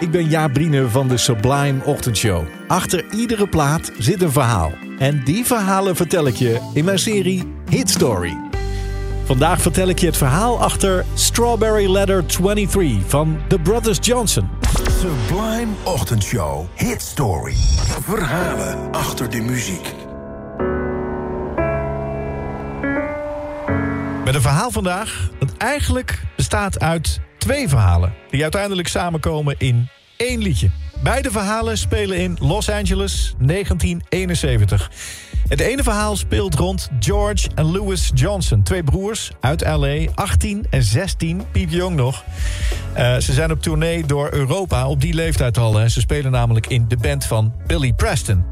ik ben Jaap Brine van de Sublime Ochtendshow. Achter iedere plaat zit een verhaal. En die verhalen vertel ik je in mijn serie Hit Story. Vandaag vertel ik je het verhaal achter Strawberry Letter 23 van The Brothers Johnson. Sublime Ochtendshow Hit Story. Verhalen achter de muziek. Met een verhaal vandaag dat eigenlijk bestaat uit twee verhalen... die uiteindelijk samenkomen in één liedje. Beide verhalen spelen in Los Angeles 1971. Het ene verhaal speelt rond George en Louis Johnson. Twee broers uit L.A., 18 en 16, piepjong nog. Uh, ze zijn op tournee door Europa op die leeftijd al. Hè. Ze spelen namelijk in de band van Billy Preston.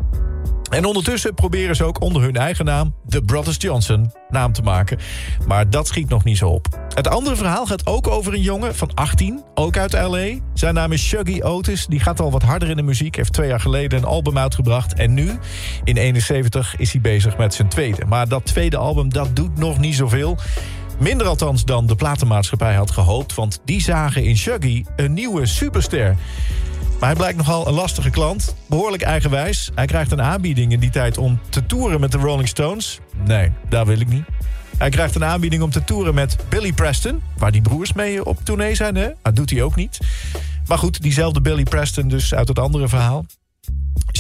En ondertussen proberen ze ook onder hun eigen naam... The Brothers Johnson naam te maken. Maar dat schiet nog niet zo op. Het andere verhaal gaat ook over een jongen van 18, ook uit L.A. Zijn naam is Shuggy Otis. Die gaat al wat harder in de muziek. Heeft twee jaar geleden een album uitgebracht. En nu, in 71, is hij bezig met zijn tweede. Maar dat tweede album, dat doet nog niet zoveel. Minder althans dan de platenmaatschappij had gehoopt... want die zagen in Shuggy een nieuwe superster... Maar hij blijkt nogal een lastige klant. Behoorlijk eigenwijs. Hij krijgt een aanbieding in die tijd om te toeren met de Rolling Stones. Nee, daar wil ik niet. Hij krijgt een aanbieding om te toeren met Billy Preston... waar die broers mee op tournee zijn, hè? Dat doet hij ook niet. Maar goed, diezelfde Billy Preston dus uit het andere verhaal.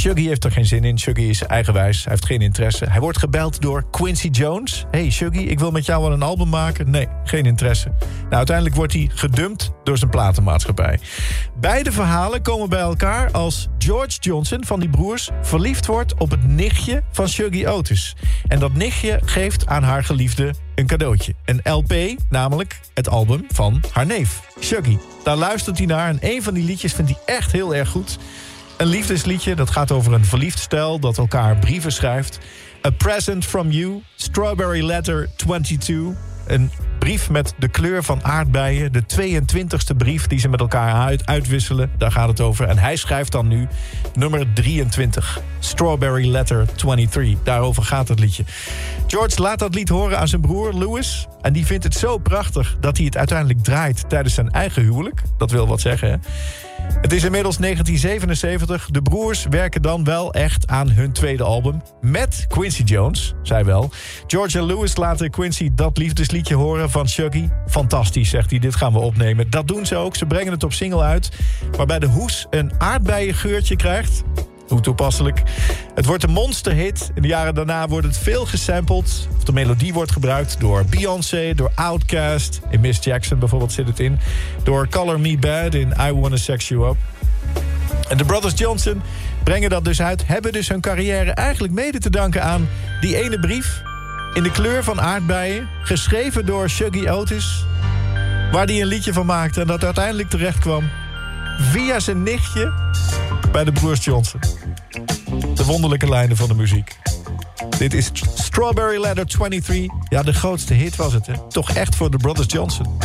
Shuggy heeft er geen zin in. Shuggy is eigenwijs. Hij heeft geen interesse. Hij wordt gebeld door Quincy Jones. Hey Shuggy, ik wil met jou wel een album maken. Nee, geen interesse. Nou, uiteindelijk wordt hij gedumpt door zijn platenmaatschappij. Beide verhalen komen bij elkaar als George Johnson van die broers... verliefd wordt op het nichtje van Shuggy Otis. En dat nichtje geeft aan haar geliefde een cadeautje. Een LP, namelijk het album van haar neef, Shuggy. Daar luistert hij naar en een van die liedjes vindt hij echt heel erg goed... Een liefdesliedje dat gaat over een verliefd stel dat elkaar brieven schrijft. A Present From You, Strawberry Letter 22. Een brief met de kleur van aardbeien. De 22e brief die ze met elkaar uitwisselen. Daar gaat het over. En hij schrijft dan nu nummer 23. Strawberry Letter 23. Daarover gaat het liedje. George laat dat lied horen aan zijn broer Louis. En die vindt het zo prachtig dat hij het uiteindelijk draait tijdens zijn eigen huwelijk. Dat wil wat zeggen, hè? Het is inmiddels 1977. De broers werken dan wel echt aan hun tweede album. Met Quincy Jones, zij wel. George en Lewis laten Quincy dat liefdesliedje horen van Shuggy. Fantastisch, zegt hij, dit gaan we opnemen. Dat doen ze ook, ze brengen het op single uit. Waarbij de hoes een aardbeiengeurtje krijgt. Hoe toepasselijk. Het wordt een monsterhit. In de jaren daarna wordt het veel gesampled. Of de melodie wordt gebruikt door Beyoncé, door Outkast. In Miss Jackson bijvoorbeeld zit het in. Door Color Me Bad in I Wanna Sex You Up. En de Brothers Johnson brengen dat dus uit. Hebben dus hun carrière eigenlijk mede te danken aan die ene brief... in de kleur van aardbeien, geschreven door Shuggy Otis... waar hij een liedje van maakte en dat uiteindelijk terecht kwam... via zijn nichtje bij de broers Johnson. De wonderlijke lijnen van de muziek. Dit is Strawberry Letter 23. Ja, de grootste hit was het, hè? Toch echt voor de Brothers Johnson.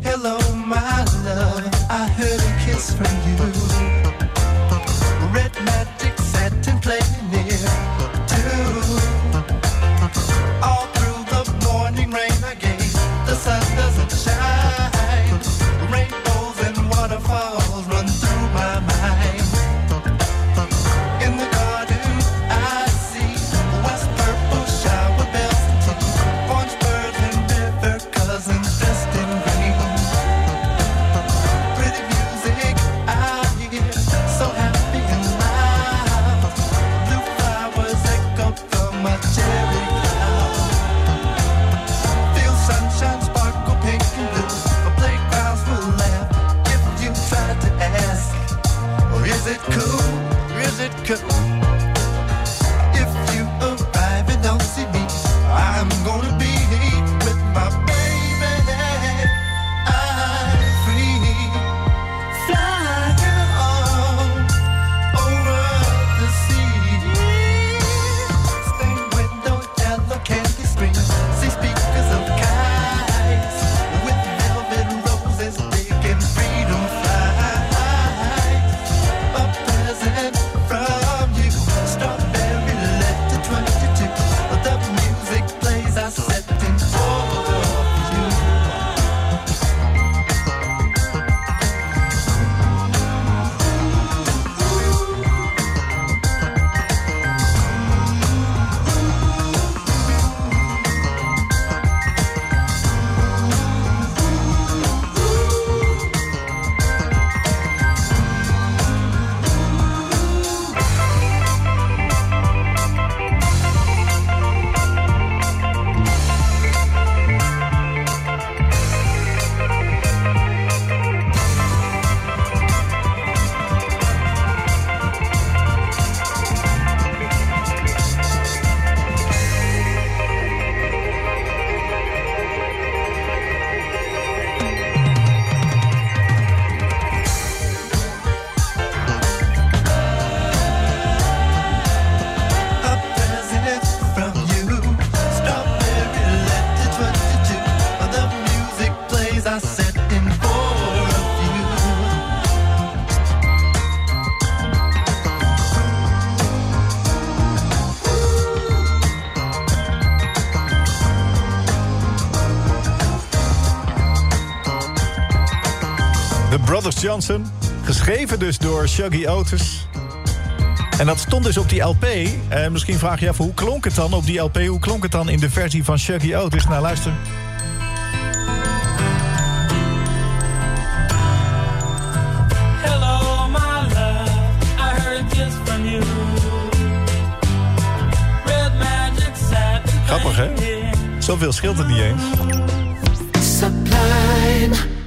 Hello, my love. I heard a kiss from you. Brothers Johnson. Geschreven dus door Shuggy Otis. En dat stond dus op die LP. En misschien vraag je je af, hoe klonk het dan op die LP? Hoe klonk het dan in de versie van Shuggy Otis? Nou, luister. Grappig, hè? Zoveel scheelt het niet eens. Sublime.